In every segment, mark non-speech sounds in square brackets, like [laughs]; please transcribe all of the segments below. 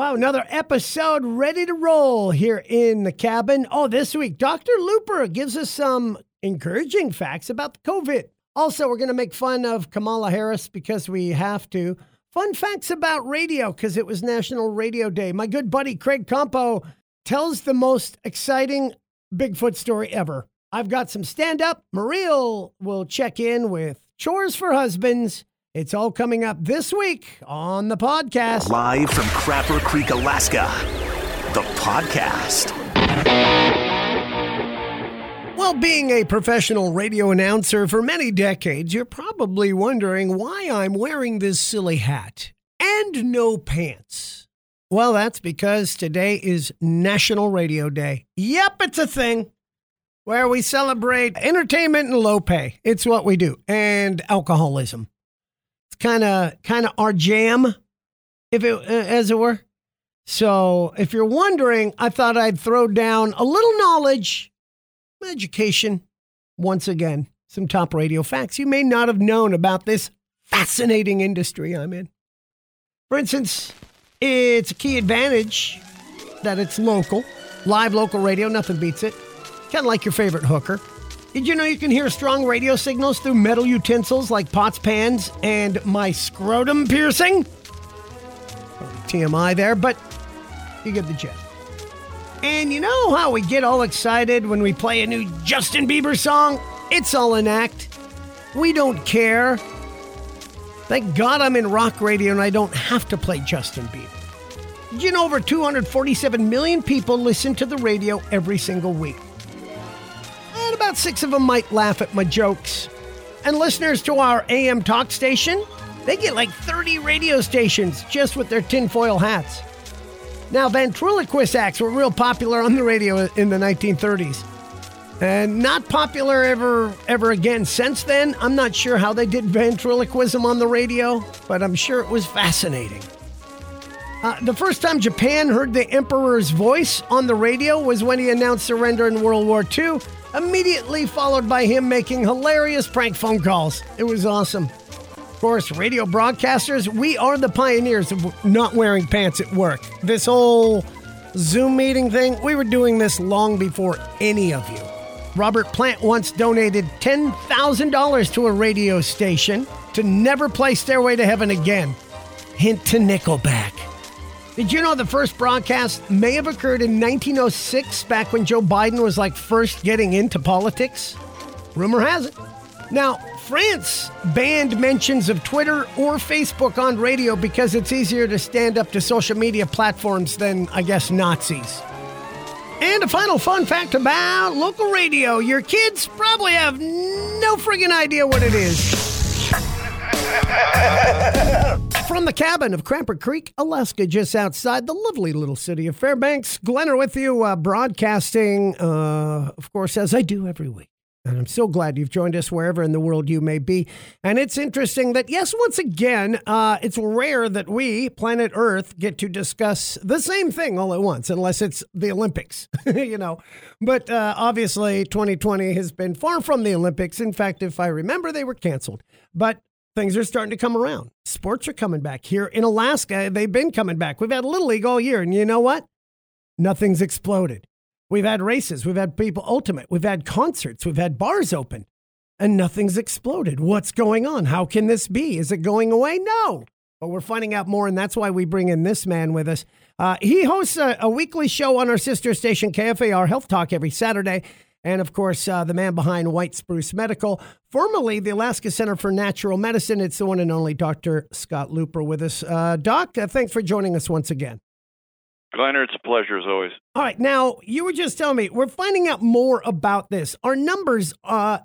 Wow, another episode ready to roll here in the cabin. Oh, this week, Dr. Luper gives us some encouraging facts about the COVID. Also, we're going to make fun of Kamala Harris because we have to. Fun facts about radio because it was National Radio Day. My good buddy Craig Compeau tells the most exciting Bigfoot story ever. I've got some stand up. Maria will check in with chores for husbands. It's all coming up this week on the podcast. Live from Crapper Creek, Alaska, the podcast. Well, being a professional radio announcer for many decades, you're probably wondering why I'm wearing this silly hat and no pants. Well, that's because today is National Radio Day. Yep, it's a thing where we celebrate entertainment and low pay. It's what we do, and alcoholism. It's kind of kind of our jam, if it uh, as it were. So, if you're wondering, I thought I'd throw down a little knowledge education. Once again, some top radio facts you may not have known about this fascinating industry I'm in. For instance, it's a key advantage that it's local, live local radio, nothing beats it. Kind of like your favorite hooker. Did you know you can hear strong radio signals through metal utensils like pots, pans, and my scrotum piercing? TMI there, but you get the gist. And you know how we get all excited when we play a new Justin Bieber song? It's all an act. We don't care. Thank God I'm in rock radio and I don't have to play Justin Bieber. Did you know over 247 million people listen to the radio every single week? About six of them might laugh at my jokes. And listeners to our AM talk station, they get like 30 radio stations just with their tinfoil hats. Now, ventriloquist acts were real popular on the radio in the 1930s. And not popular ever ever again since then. I'm not sure how they did ventriloquism on the radio, but I'm sure it was fascinating. Uh, the first time Japan heard the Emperor's voice on the radio was when he announced surrender in World War II, immediately followed by him making hilarious prank phone calls. It was awesome Of course, radio broadcasters, we are the pioneers of not wearing pants at work. This whole Zoom meeting thing, we were doing this long before any of you. Robert Plant once donated $10,000 to a radio station to never play Stairway to Heaven again. Hint to Nickelback. Did you know the first broadcast may have occurred in 1906, back when Joe Biden was like first getting into politics? Rumor has it. Now, France banned mentions of Twitter or Facebook on radio because it's easier to stand up to social media platforms than, I guess, Nazis. And a final fun fact about local radio your kids probably have no friggin' idea what it is. [laughs] From the cabin of Crapper Creek, Alaska, just outside the lovely little city of Fairbanks, Glenner with you, uh, broadcasting, uh, of course, as I do every week. And I'm so glad you've joined us wherever in the world you may be. And it's interesting that, yes, once again, uh, it's rare that we, planet Earth, get to discuss the same thing all at once, unless it's the Olympics, [laughs] you know. But uh, obviously, 2020 has been far from the Olympics. In fact, if I remember, they were canceled. But things are starting to come around. Sports are coming back. Here in Alaska, they've been coming back. We've had Little League all year. And you know what? Nothing's exploded. We've had races, we've had people ultimate, we've had concerts, we've had bars open, and nothing's exploded. What's going on? How can this be? Is it going away? No. But we're finding out more, and that's why we bring in this man with us. Uh, he hosts a, a, weekly show on our sister station, KFAR Health Talk, every Saturday. And of course, uh, the man behind White Spruce Medical, formerly the Alaska Center for Natural Medicine. It's the one and only Dr. Scott Luper with us. Uh, Doc, uh, thanks for joining us once again. Glenner, it's a pleasure as always. All right. Now, you were just telling me we're finding out more about this. Our numbers, uh,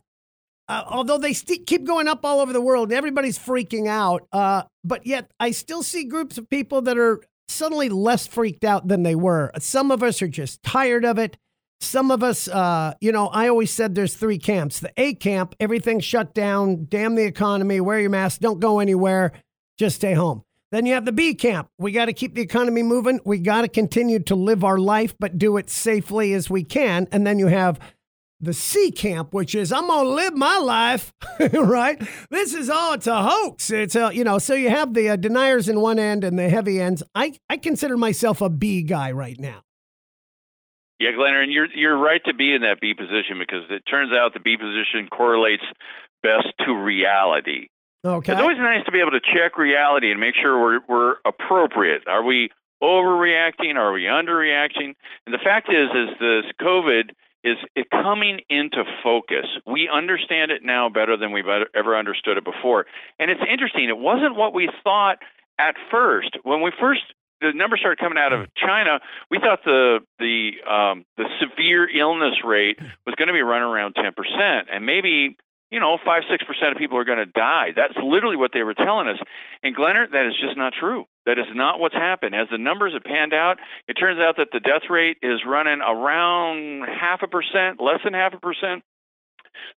uh, although they st- keep going up all over the world, everybody's freaking out. Uh, but yet, I still see groups of people that are suddenly less freaked out than they were. Some of us are just tired of it. Some of us, uh, you know, I always said there's three camps. The A camp, everything shut down, damn the economy, wear your mask, don't go anywhere, just stay home. Then you have the B camp. We got to keep the economy moving. We got to continue to live our life, but do it safely as we can. And then you have the C camp, which is I'm gonna live my life, [laughs] right? This is all it's a hoax. It's a you know. So you have the uh, deniers in one end and the heavy ends. I I consider myself a B guy right now. Yeah, Glenn, and you're you're right to be in that B position because it turns out the B position correlates best to reality. Okay. It's always nice to be able to check reality and make sure we're we're appropriate. Are we overreacting? Are we underreacting? And the fact is, is this COVID is it coming into focus. We understand it now better than we've ever understood it before. And it's interesting. It wasn't what we thought at first. When we first the numbers started coming out of China, we thought the the um, the severe illness rate was going to be running around 10%, and maybe you know five six percent of people are going to die. That's literally what they were telling us. And Glenner, that is just not true. That is not what's happened. As the numbers have panned out, it turns out that the death rate is running around half a percent, less than half a percent.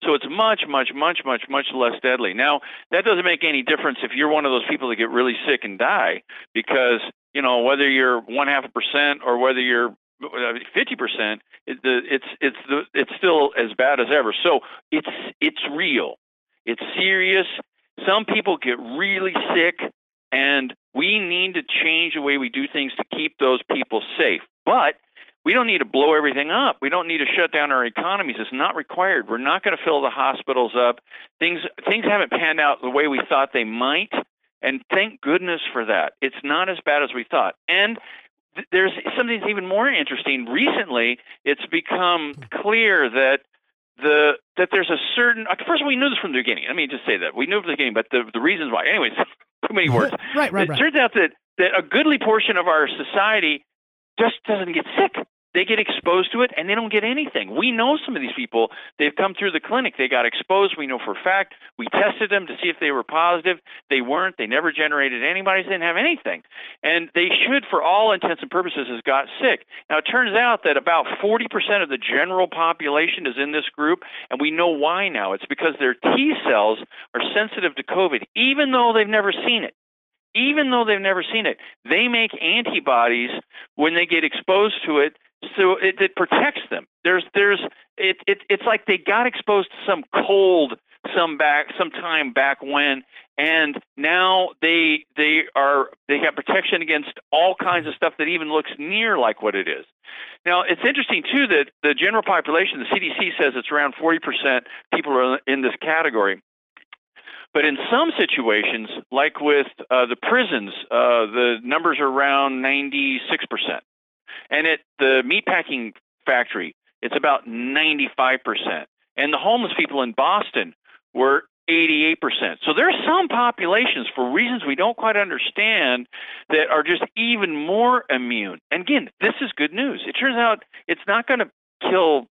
So it's much, much, much, much, much less deadly. Now, that doesn't make any difference if you're one of those people that get really sick and die, because you know whether you're one half a percent or whether you're uh, fifty percent, it's it's the it's still as bad as ever. So it's it's real, it's serious. Some people get really sick, and we need to change the way we do things to keep those people safe. But we don't need to blow everything up. We don't need to shut down our economies. It's not required. We're not going to fill the hospitals up. Things things haven't panned out the way we thought they might, and thank goodness for that. It's not as bad as we thought. And th- there's something even more interesting. Recently, it's become clear that the that there's a certain first of all, we knew this from the beginning. Let me just say that we knew from the beginning, but the the reasons why. Anyways, [laughs] too many words. [laughs] right, right, it right. turns out that that a goodly portion of our society just doesn't get sick. They get exposed to it and they don't get anything. We know some of these people. They've come through the clinic. They got exposed. We know for a fact. We tested them to see if they were positive. They weren't. They never generated antibodies. They didn't have anything. And they should, for all intents and purposes, have got sick. Now, it turns out that about 40% of the general population is in this group, and we know why now. It's because their T cells are sensitive to COVID, even though they've never seen it even though they've never seen it, they make antibodies when they get exposed to it so it, it protects them. There's there's it, it it's like they got exposed to some cold some back some time back when and now they they are they have protection against all kinds of stuff that even looks near like what it is. Now it's interesting too that the general population, the CDC says it's around 40% people are in this category. But in some situations, like with uh, the prisons, uh, the numbers are around 96%. And at the meatpacking factory, it's about 95%. And the homeless people in Boston were 88%. So there are some populations, for reasons we don't quite understand, that are just even more immune. And again, this is good news. It turns out it's not going to kill,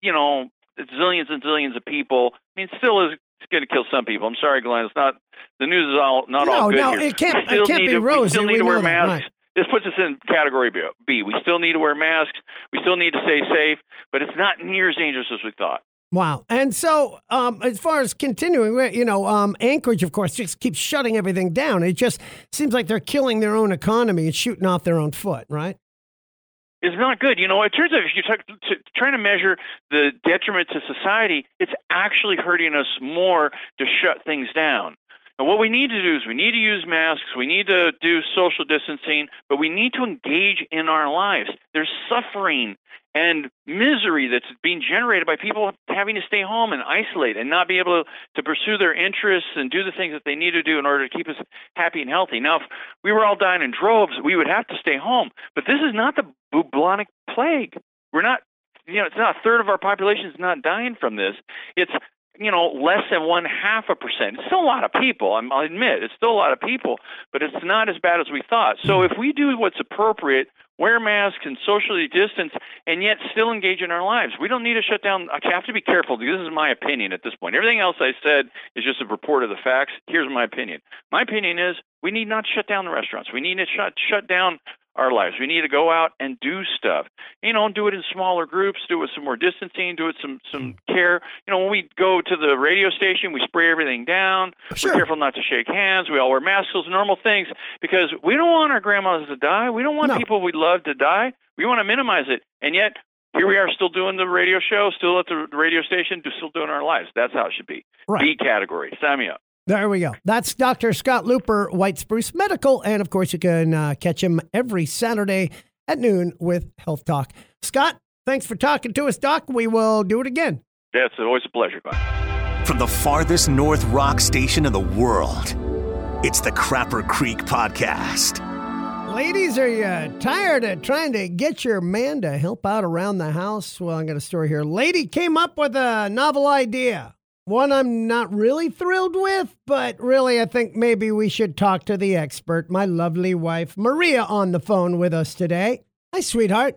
you know, zillions and zillions of people. I mean, still is it's going to kill some people. I'm sorry, Glenn. It's not the news is all not no, all good no, here. it can't. We still It can't need be to, rosy. We still need to wear masks. right. This puts us in category B. We still need to wear masks. We still need to stay safe, but it's not near as dangerous as we thought. Wow. And so, um, as far as continuing, you know, um, Anchorage, of course, just keeps shutting everything down. It just seems like they're killing their own economy and shooting off their own foot, right? It's not good. You know, it turns out if you're trying to measure the detriment to society, it's actually hurting us more to shut things down. And what we need to do is we need to use masks, we need to do social distancing, but we need to engage in our lives. There's suffering and misery that's being generated by people having to stay home and isolate and not be able to pursue their interests and do the things that they need to do in order to keep us happy and healthy. Now, if we were all dying in droves, we would have to stay home. But this is not the bubonic plague. We're not, you know, it's not a third of our population is not dying from this. It's you know, less than one half a percent. It's still a lot of people. I'll admit it's still a lot of people, but it's not as bad as we thought. So if we do what's appropriate, wear masks and socially distance, and yet still engage in our lives, we don't need to shut down. I have to be careful. This is my opinion at this point. Everything else I said is just a report of the facts. Here's my opinion. My opinion is we need not shut down the restaurants. We need to shut shut down our lives. We need to go out and do stuff. You know, do it in smaller groups, do it with some more distancing, do it some some mm. care. You know, when we go to the radio station, we spray everything down. Sure. We're careful not to shake hands. We all wear masks, those normal things, because we don't want our grandmas to die. We don't want No. people we love to die. We want to minimize it. And yet here we are still doing the radio show, still at the radio station, still doing our lives. That's how it should be. Right. B category. Sign me up. There we go. That's Dr. Scott Luper, White Spruce Medical. And of course, you can uh, catch him every Saturday at noon with Health Talk. Scott, thanks for talking to us, Doc. We will do it again. Yeah, it's always a pleasure, Glenn. From the farthest north rock station in the world, it's the Crapper Creek Podcast. Ladies, are you tired of trying to get your man to help out around the house? Well, I got a story here. Lady came up with a novel idea. One I'm not really thrilled with, but really I think maybe we should talk to the expert, my lovely wife, Maria, on the phone with us today. Hi, sweetheart.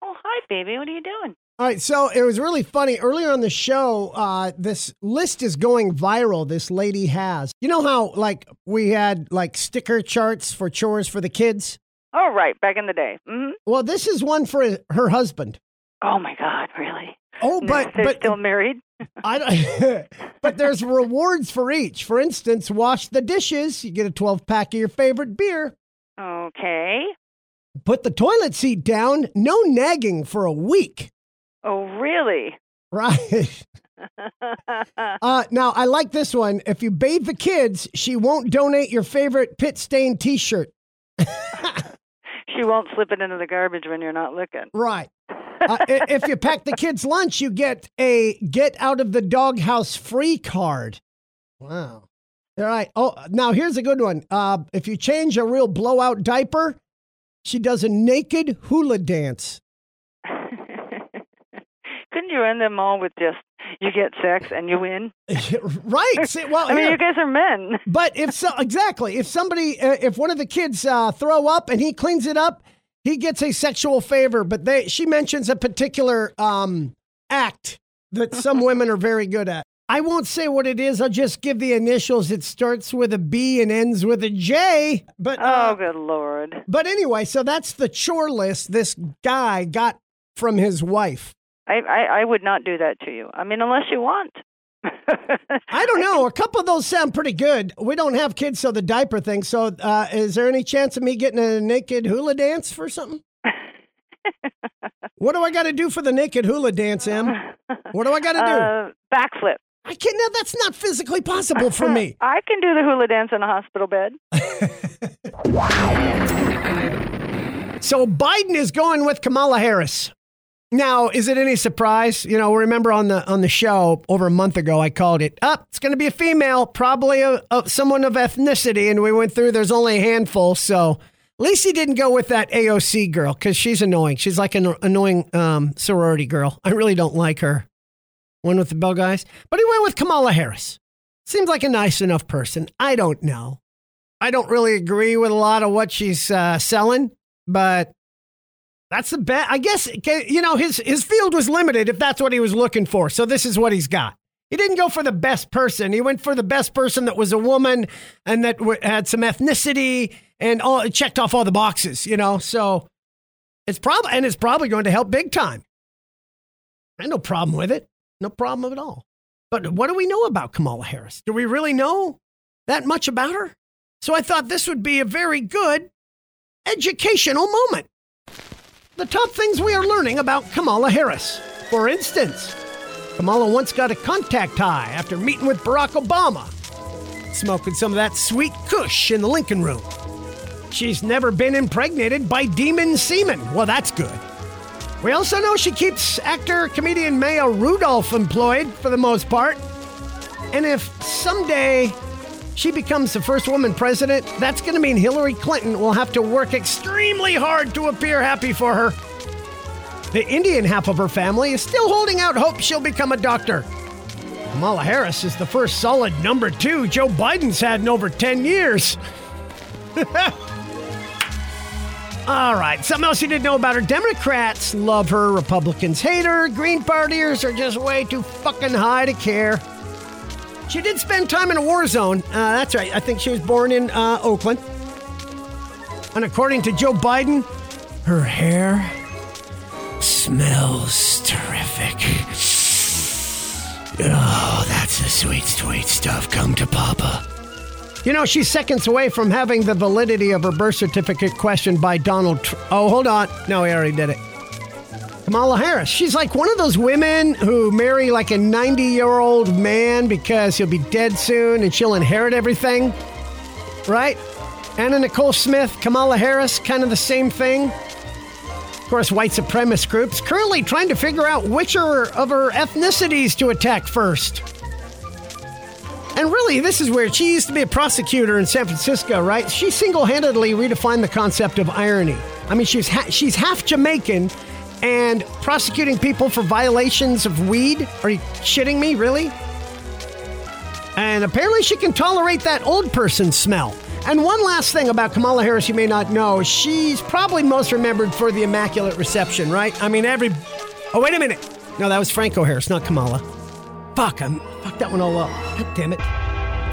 Oh, hi, baby. What are you doing? All right, so it was really funny. Earlier on the show, uh, this list is going viral. This lady has. You know how, like, we had like sticker charts for chores for the kids? Oh, right. Back in the day. hmm Well, this is one for her husband. Oh, my God. Really? Oh, but They're but still married? [laughs] I don't, [laughs] but there's rewards for each. For instance, wash the dishes. You get a 12 pack of your favorite beer. Okay. Put the toilet seat down. No nagging for a week. Oh, really? [laughs] Right. Uh, now I like this one. If you bathe the kids, she won't donate your favorite pit stained T-shirt. she won't slip it into the garbage when you're not looking. Right. Uh, if you pack the kids' lunch, you get a get out of the doghouse free card. Wow. All right. Oh, now here's a good one. Uh, if you change a real blowout diaper, she does a naked hula dance. [laughs] Couldn't you end them all with just you get sex and you win? [laughs] right. [laughs] See, well, I mean, here- you guys are men. But if so, exactly, if somebody, uh, if one of the kids uh, throw up and he cleans it up, he gets a sexual favor. But they, she mentions a particular um, act that some [laughs] women are very good at. I won't say what it is. I'll just give the initials. It starts with a B and ends with a J. But Oh, uh, good lord. but anyway, so that's the chore list this guy got from his wife. I, I, I would not do that to you. I mean, unless you want. I don't know. A couple of those sound pretty good. We don't have kids, so the diaper thing. So, uh, is there any chance of me getting a naked hula dance for something? what do I got to do for the naked hula dance, Em? What do I got to do? Uh, backflip. I can't. No, that's not physically possible for me. [laughs] I can do the hula dance in a hospital bed. [laughs] So Biden is going with Kamala Harris. Now, is it any surprise? You know, remember on the on the show over a month ago, I called it up. it's going to be a female, probably a, a, someone of ethnicity, and we went through. There's only a handful, so at least he didn't go with that AOC girl because she's annoying. She's like an annoying um, sorority girl. I really don't like her. One with the bell guys, but he went with Kamala Harris. Seems like a nice enough person. I don't know. I don't really agree with a lot of what she's uh, selling, but that's the best. I guess you know his his field was limited if that's what he was looking for. So this is what he's got. He didn't go for the best person. He went for the best person that was a woman and that w- had some ethnicity and all checked off all the boxes. You know, so it's probably and it's probably going to help big time. I no problem with it. No problem at all. But what do we know about Kamala Harris? Do we really know that much about her? So I thought this would be a very good educational moment the top things we are learning about Kamala Harris. For instance, Kamala once got a contact high after meeting with Barack Obama, smoking some of that sweet kush in the Lincoln Room. She's never been impregnated by demon semen. Well, that's good. We also know she keeps actor comedian Maya Rudolph employed for the most part. And if someday she becomes the first woman president, that's going to mean Hillary Clinton will have to work extremely hard to appear happy for her. The Indian half of her family is still holding out hope she'll become a doctor. Kamala Harris is the first solid number two Joe Biden's had in over 10 years. [laughs] All right, something else you didn't know about her. Democrats love her, Republicans hate her, Green Partiers are just way too fucking high to care. She did spend time in a war zone. Uh, that's right. I think she was born in uh, Oakland. And according to Joe Biden, her hair smells terrific. Oh, that's the sweet, sweet stuff. Come to Papa. You know, she's seconds away from having the validity of her birth certificate questioned by Donald Trump. Oh, hold on. No, he already did it. Kamala Harris. She's like one of those women who marry like a 90 year old man because he'll be dead soon and she'll inherit everything. Right? Anna Nicole Smith, Kamala Harris, kind of the same thing. Of course, white supremacist groups currently trying to figure out which of her ethnicities to attack first. And really, this is where she used to be a prosecutor in San Francisco, right? She single handedly redefined the concept of irony. I mean, she's, ha- she's half Jamaican and prosecuting people for violations of weed. Are you shitting me, really? And apparently, she can tolerate that old person smell. And one last thing about Kamala Harris you may not know she's probably most remembered for the Immaculate Reception, right? I mean, every. Oh, wait a minute. No, that was Franco Harris, not Kamala. Fuck, I fucked that one all up. God damn it.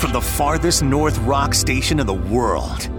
From the farthest north rock station in the world,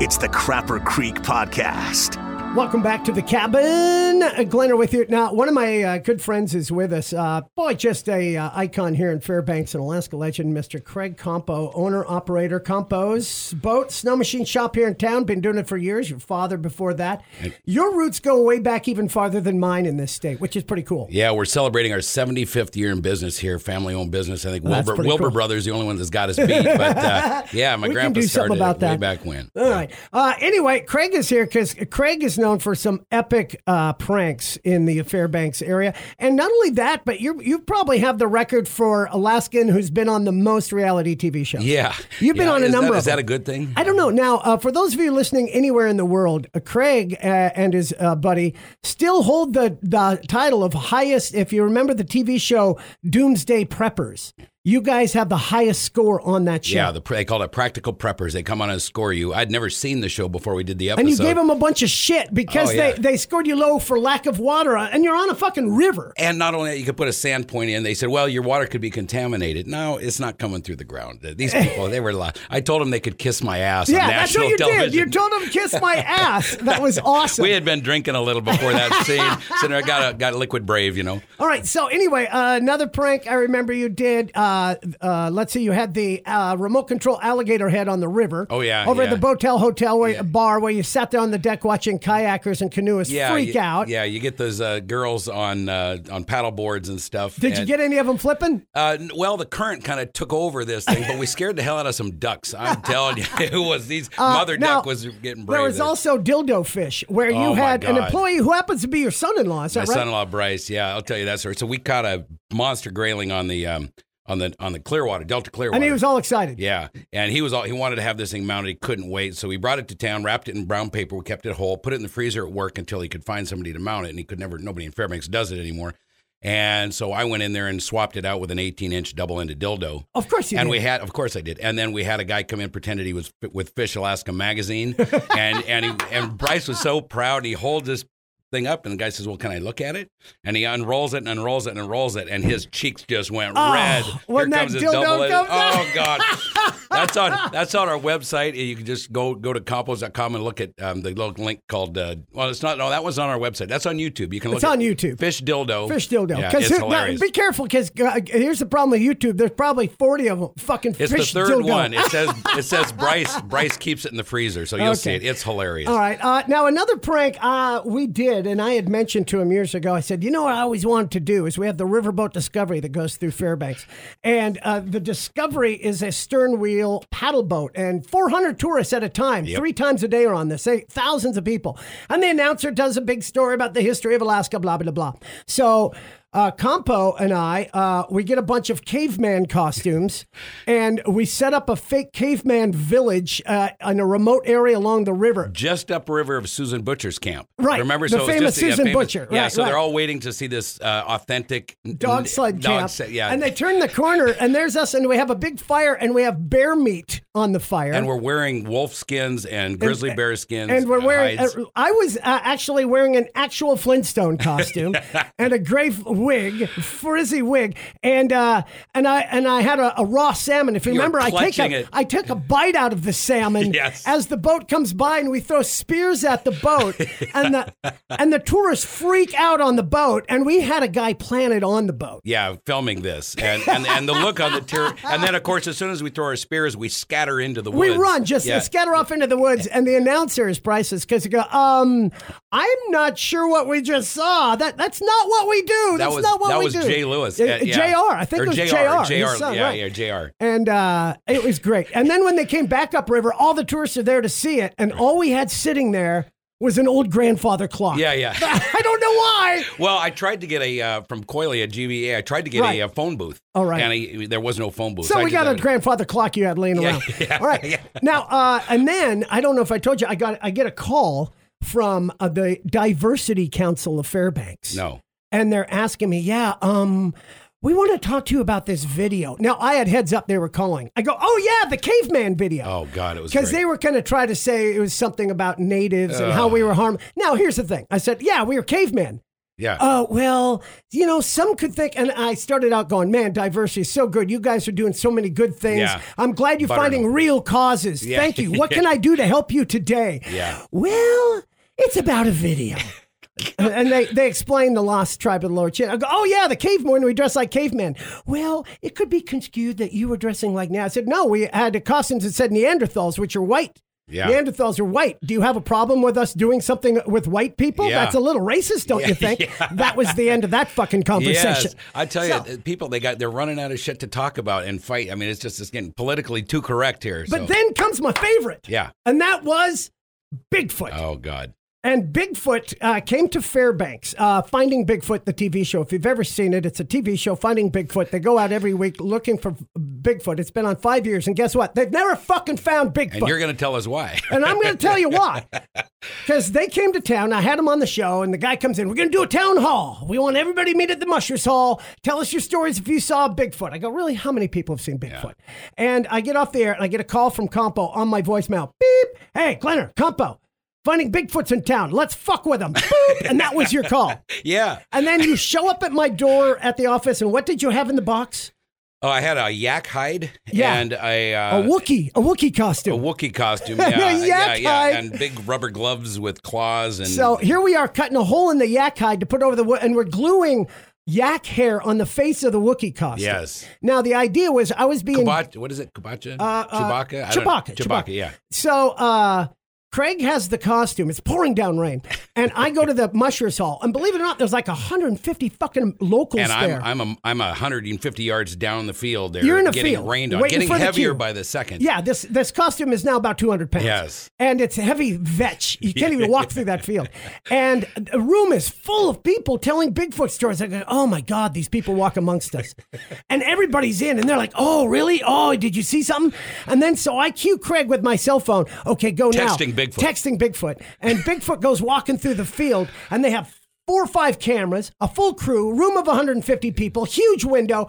it's the Crapper Creek Podcast. Welcome back to the cabin. Uh, Glenner with you. Now, one of my uh, good friends is with us. Uh, boy, just a uh, icon here in Fairbanks, an Alaska legend, Mr. Craig Compeau, owner, operator, Compeau's boat, snow machine shop here in town. Been doing it for years. Your father before that. Your roots go way back even farther than mine in this state, which is pretty cool. Yeah, we're celebrating our 75th year in business here, family owned business. I think Well, Wilbur, Wilbur cool. Brothers, the only one that's got us beat. But uh, [laughs] yeah, my We grandpa started about it way that. back when. All right. Uh, anyway, Craig is here because Craig is known for some epic uh, pranks in the Fairbanks area, and not only that, but you you probably have the record for Alaskan who's been on the most reality TV shows. Yeah. You've been Yeah, on a is number That, of is that a good thing? I don't know. Now, uh, for those of you listening anywhere in the world, uh, Craig uh, and his uh, buddy still hold the, the title of highest. If you remember the TV show Doomsday Preppers, you guys have the highest score on that show. Yeah, the, they call it practical preppers. They come on and score you. I'd never seen the show before we did the episode. and you gave them a bunch of shit because Oh, yeah. they, they scored you low for lack of water, and you're on a fucking river. And not only that, you could put a sand point in. They said, "Well, your water could be contaminated." No, it's not coming through the ground. These [laughs] people, they were. I told them they could kiss my ass Yeah, that's what you television. did. You told them kiss my ass. That was [laughs] awesome. we had been drinking a little before that scene, so I got a, got liquid brave, you know. All right. So anyway, uh, another prank I remember you did. Uh, uh, let's see, you had the uh, remote control alligator head on the river. Oh, yeah, Over at the Botel Hotel where, bar where you sat there on the deck watching kayakers and canoeists freak you, out. Yeah, you get those uh, girls on uh, on paddle boards and stuff. Did you get any of them flipping? Uh, well, the current kind of took over this thing, but we scared the hell out of some ducks. I'm telling you, [laughs] it was these [laughs] mother Uh, now, duck was getting brave. There was there. also dildo fish where you Oh, had an employee who happens to be your son-in-law. Is my right? son-in-law Bryce. Yeah, I'll tell you that story. So we caught a monster grayling on the um, on the on the Clearwater Delta Clearwater. and he was all excited. Yeah, and he was all he wanted to have this thing mounted. He couldn't wait, so we brought it to town, wrapped it in brown paper, we kept it whole, put it in the freezer at work until he could find somebody to mount it, and he could never. Nobody in Fairbanks does it anymore. And so I went in there and swapped it out with an 18-inch double-ended dildo. Of course you and did. we had, of course, I did. And then we had a guy come in, pretended he was with Fish Alaska magazine, [laughs] and and he, and Bryce was so proud. And he holds this thing up, and the guy says, "Well, can I look at it?" And he unrolls it and unrolls it and unrolls it, and his cheeks just went Oh, red. when that his dildo double-ended- comes. Oh God, [laughs] that's on that's on our website. You can just go go to compeaus.com and look at um, the little link called. Uh, well, it's not. No, that was on our website. That's on YouTube. You can look. It's on YouTube. Fish dildo. Fish dildo. Yeah, it's who- now, hilarious. be careful because uh, here's the problem with YouTube. There's probably 40 of them. Fucking It's fish the third dildo. one. It says [laughs] it says Bryce Bryce keeps it in the freezer, so you'll Okay. see it. It's hilarious. All right. Uh, now, another prank uh, we did, and I had mentioned to him years ago. I said, you know what I always wanted to do is we have the Riverboat Discovery that goes through Fairbanks, and uh, the Discovery is a stern wheel paddle boat, and 400 tourists at a time, three times a day are on this. Say thousands of people, and the announcer does a big story about the history of Alaska, blah blah blah. So. Uh, Compeau and I, uh, we get a bunch of caveman costumes, and we set up a fake caveman village uh, in a remote area along the river. Just upriver of Susan Butcher's camp. Right, Remember, the so famous just, yeah, Susan famous- Butcher. Yeah, Right, so they're all waiting to see this uh, authentic dog sled dog camp. yeah, And they turn the corner, and there's us, and we have a big fire, and we have bear meat on the fire. and we're wearing wolf skins and grizzly bear skins. and we're uh, wearing. uh, I was uh, actually wearing an actual Flintstone costume [laughs] and a gray wig, frizzy wig, and uh, and I and I had a, a raw salmon. If you You remember, I take clutching a, it. I took a bite out of the salmon [laughs] Yes. as the boat comes by, and we throw spears at the boat, [laughs] and the and the tourists freak out on the boat, and we had a guy planted on the boat. Yeah, filming this, and and, and the look on the and then of course, as soon as we throw our spears, we scatter into the woods. We run, just yeah. scatter off into the woods, and the announcer is priceless because he go, um, I'm not sure what we just saw. That that's not what we do. That That's was not what that we was do. Jay Lewis. Uh, Uh, yeah. Jr. I think Or it was JR. Jr. JR. son, yeah, right. yeah, Jr. And uh, it was great. And then when they came back upriver, all the tourists are there to see it, and all we had sitting there was an old grandfather clock. Yeah, yeah. [laughs] I don't know why. Well, I tried to get a uh, from Coily at GBA. I tried to get Right. a, uh phone booth. All right. and he, there was no phone booth. So I we got a grandfather clock you had laying Yeah, around. yeah, All right. Now, uh, and then I don't know if I told you, I got I get a call from uh, the Diversity Council of Fairbanks. No. And they're asking me, yeah, um, we want to talk to you about this video. Now, I had heads up they were calling. I go, oh, yeah, the caveman video. Oh God, it was Because they were going to try to say it was something about natives and how we were harmed. Now, here's the thing. I said, yeah, we were cavemen. yeah. Oh, well, you know, some could think, and I started out going, man, diversity is so good. You guys are doing so many good things. Yeah. I'm glad you're Buttering finding them. real causes. Yeah. Thank you. [laughs] What can I do to help you today? Yeah. Well, it's about a video. [laughs] [laughs] and they, they explain the lost tribe of the lower chin. I go, oh, yeah, the cavemen, we dress like cavemen. Well, it could be construed that you were dressing like now. I said, no, we had costumes that said Neanderthals, which are white. Yeah. Neanderthals are white. Do you have a problem with us doing something with white people? Yeah. That's a little racist, don't you think? That was the end of that fucking [laughs] conversation. Yes, I tell you, So- uh, people they got they're running out of shit to talk about and fight. I mean, it's just it's getting politically too correct here. But so. then comes my favorite. yeah. And that was Bigfoot. Oh God. And Bigfoot uh, came to Fairbanks, uh, Finding Bigfoot, the TV show. If you've ever seen it, it's a TV show, Finding Bigfoot. They go out every week looking for Bigfoot. It's been on five years. And guess what? They've never fucking found Bigfoot. And you're going to tell us why. [laughs] And I'm going to tell you why. [laughs] Because they came to town. I had them on the show, and the guy comes in. We're going to do a town hall. We want everybody to meet at the Mushers Hall. Tell us your stories if you saw Bigfoot. I go, really? How many people have seen Bigfoot? And I get off the air, and I get a call from Compeau on my voicemail. Beep. Hey, Glenner, Compeau. Finding Bigfoot's in town. Let's fuck with them. Boop. And that was your call. [laughs] yeah. And then you show up at my door at the office, and what did you have in the box? Oh, I had a yak hide Yeah. and a uh, A Wookie, a Wookie costume, a. Wookiee costume. [laughs] Yeah, yeah, yak yeah, hide. and big rubber gloves with claws and So here we are cutting a hole in the yak hide to put over the and we're gluing yak hair on the face of the Wookiee costume. yes. Now the idea was I was being what is it? Kabacha? Uh, uh, Chewbacca? Chewbacca, Chewbacca. Chewbacca. Yeah. so. uh Craig has the costume. It's pouring down rain, and I go to the [laughs] Mushers Hall, and believe it or not, there's like 150 fucking locals And there. I'm I'm a, I'm a 150 yards down the field there. You're in a getting field, rained on, getting heavier by the second. yeah, this this costume is now about 200 pounds. Yes. and it's heavy vetch. You can't even walk through that field. [laughs] And the room is full of people telling Bigfoot stories. I go, oh my God, these people walk amongst us. and everybody's in, and they're like, oh, really? Oh, did you see something? And then so I cue Craig with my cell phone. Okay, go now. Texting Bigfoot. Texting Bigfoot. And Bigfoot goes walking through the field, and they have four or five cameras, a full crew, room of 150 people, huge window.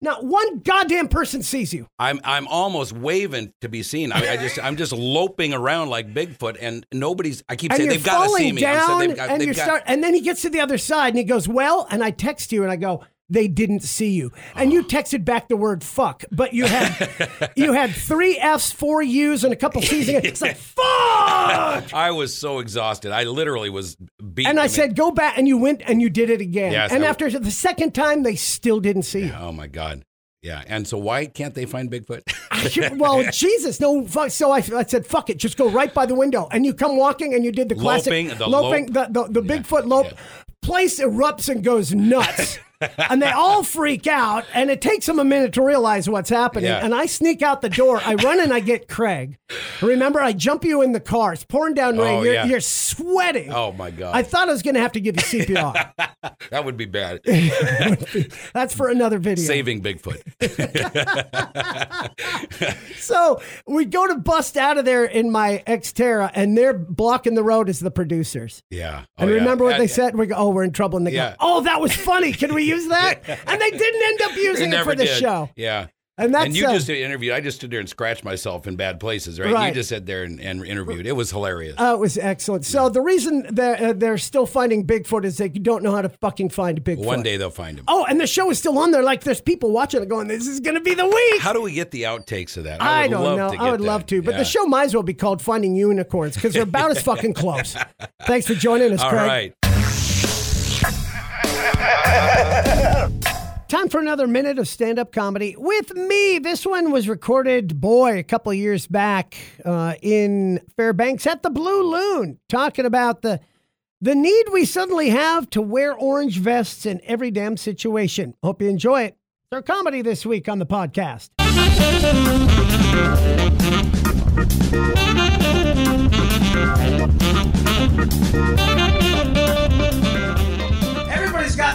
Not one goddamn person sees you. I'm I'm almost waving to be seen. I, I just I'm just loping around like Bigfoot, and nobody's. I keep and saying they've got to see me. I'm saying down, they've got, and they've you got- start, and then he gets to the other side, and he goes, "Well," and I text you, and I go, "They didn't see you," and Oh. you texted back the word "fuck," but you had [laughs] you had three F's, four U's, and a couple C's. and It's like [laughs] fuck. I was so exhausted. I literally was beat. And I mean, said, "Go back," and you went and you did it again. Yes, and I- after the second time, they still didn't see you. Oh my god. Yeah. And so why can't they find Bigfoot? [laughs] well, Jesus, no. Fuck. So I, I said, "Fuck it, just go right by the window." And you come walking, and you did the classic Loping, the loping, lope. the, the, the Bigfoot lope. yeah. Place erupts and goes nuts. And they all freak out, and it takes them a minute to realize what's happening. Yeah. And I sneak out the door. I run and I get Craig. Remember, I jump you in the car. It's pouring down rain. Oh, you're, yeah. you're sweating. oh my god. I thought I was going to have to give you CPR. [laughs] that would be bad. [laughs] That's for another video. Saving Bigfoot. [laughs] So we go to bust out of there in my Xterra, and they're blocking the road as the producers. Yeah. And Oh, yeah. remember what And- they said? We go, oh, we're in trouble. And they Yeah. go, oh, that was funny. Can we use that? and they didn't end up using it for the did. show. Yeah. And that's and you uh, just interviewed. I just stood there and scratched myself in bad places, right? Right. You just sat there and, and interviewed. It was hilarious. Oh, it was excellent. So the reason they're, uh, they're still finding Bigfoot is they don't know how to fucking find Bigfoot. One day they'll find him. Oh, and the show is still on there. Like there's people watching it going, "This is going to be the week." How do we get the outtakes of that? I, would don't know. I would love to, but Yeah. the show might as well be called "Finding Unicorns" because they're about as fucking close. [laughs] Thanks for joining us, All Craig. right. [laughs] Time for another minute of stand up comedy with me. This one was recorded, boy, a couple years back uh, in Fairbanks at the Blue Loon, talking about the the need we suddenly have to wear orange vests in every damn situation. Hope you enjoy it. Our comedy this week on the podcast. [laughs]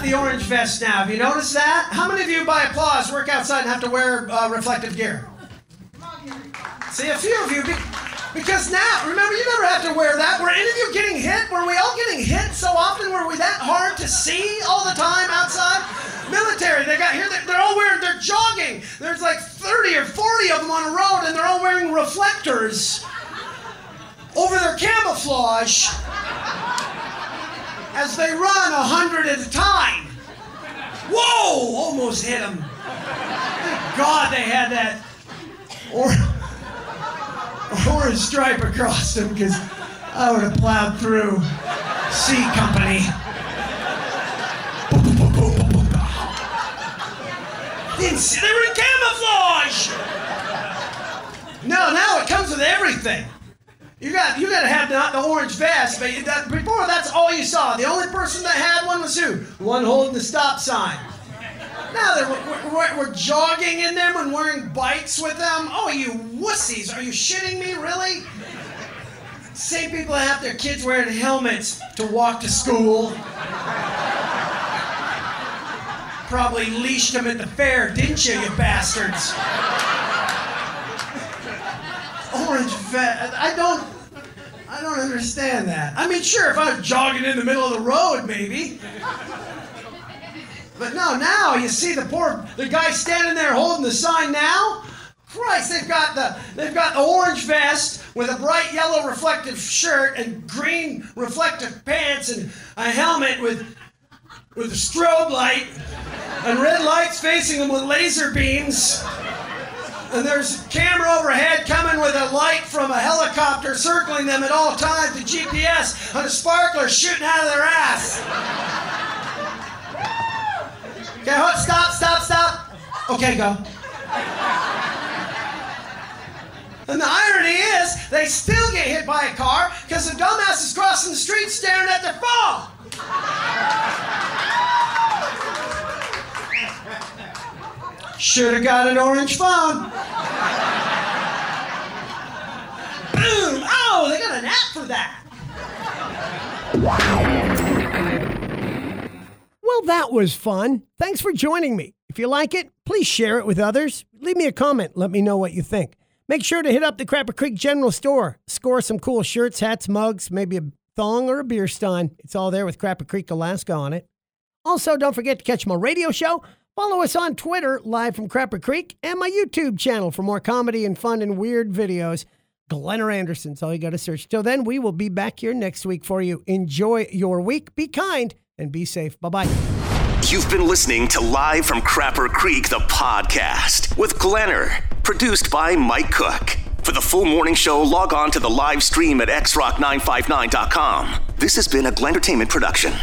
the orange vest now. Have you noticed that? How many of you, by applause, work outside and have to wear uh, reflective gear? See, a few of you, be- because now, remember, you never have to wear that. Were any of you getting hit? Were we all getting hit so often? Were we that hard to see all the time outside? Military, they got here, they're all wearing, they're jogging. There's like 30 or 40 of them on a road, and they're all wearing reflectors over their camouflage as they run a hundred at a time. Whoa! Almost hit him. Thank God they had that or- orange stripe across them because I would have plowed through. C Company. Didn't they were in camouflage. No, now it comes with everything. You got you got to have not the orange vest, but that, before that's all you saw. The only person that had one was who? The one holding the stop sign. Now we're, we're, we're jogging in them and wearing bikes with them. Oh, you wussies! Are you shitting me? Really? Same people have their kids wearing helmets to walk to school. Probably leashed them at the fair, didn't you, you bastards? Orange vest. I don't. I don't understand that. I mean, sure, if I was jogging in the middle of the road, maybe. But no, now you see the poor the guy standing there holding the sign now. Christ, they've got the they've got the orange vest with a bright yellow reflective shirt and green reflective pants and a helmet with with a strobe light and red lights facing them with laser beams. And there's a camera overhead coming with a light from a helicopter circling them at all times, the GPS, and a sparkler shooting out of their ass. Okay, hold, stop, stop, stop. Okay, go. And the irony is, they still get hit by a car because the dumbass is crossing the street staring at their phone. Should have got an orange phone. Boom! Oh, they got an app for that. Well, that was fun. Thanks for joining me. If you like it, please share it with others. Leave me a comment. Let me know what you think. Make sure to hit up the Crapper Creek General Store. Score some cool shirts, hats, mugs, maybe a thong or a beer stein. It's all there with Crapper Creek, Alaska on it. Also, don't forget to catch my radio show. Follow us on Twitter, live from Crapper Creek, and my YouTube channel for more comedy and fun and weird videos. Glenner Anderson's all you got to search. Till then, we will be back here next week for you. Enjoy your week. Be kind and be safe. Bye bye. You've been listening to Live from Crapper Creek, the podcast with Glenner, produced by Mike Cook. For the full morning show, log on to the live stream at xrock959.com. This has been a Glen Entertainment production.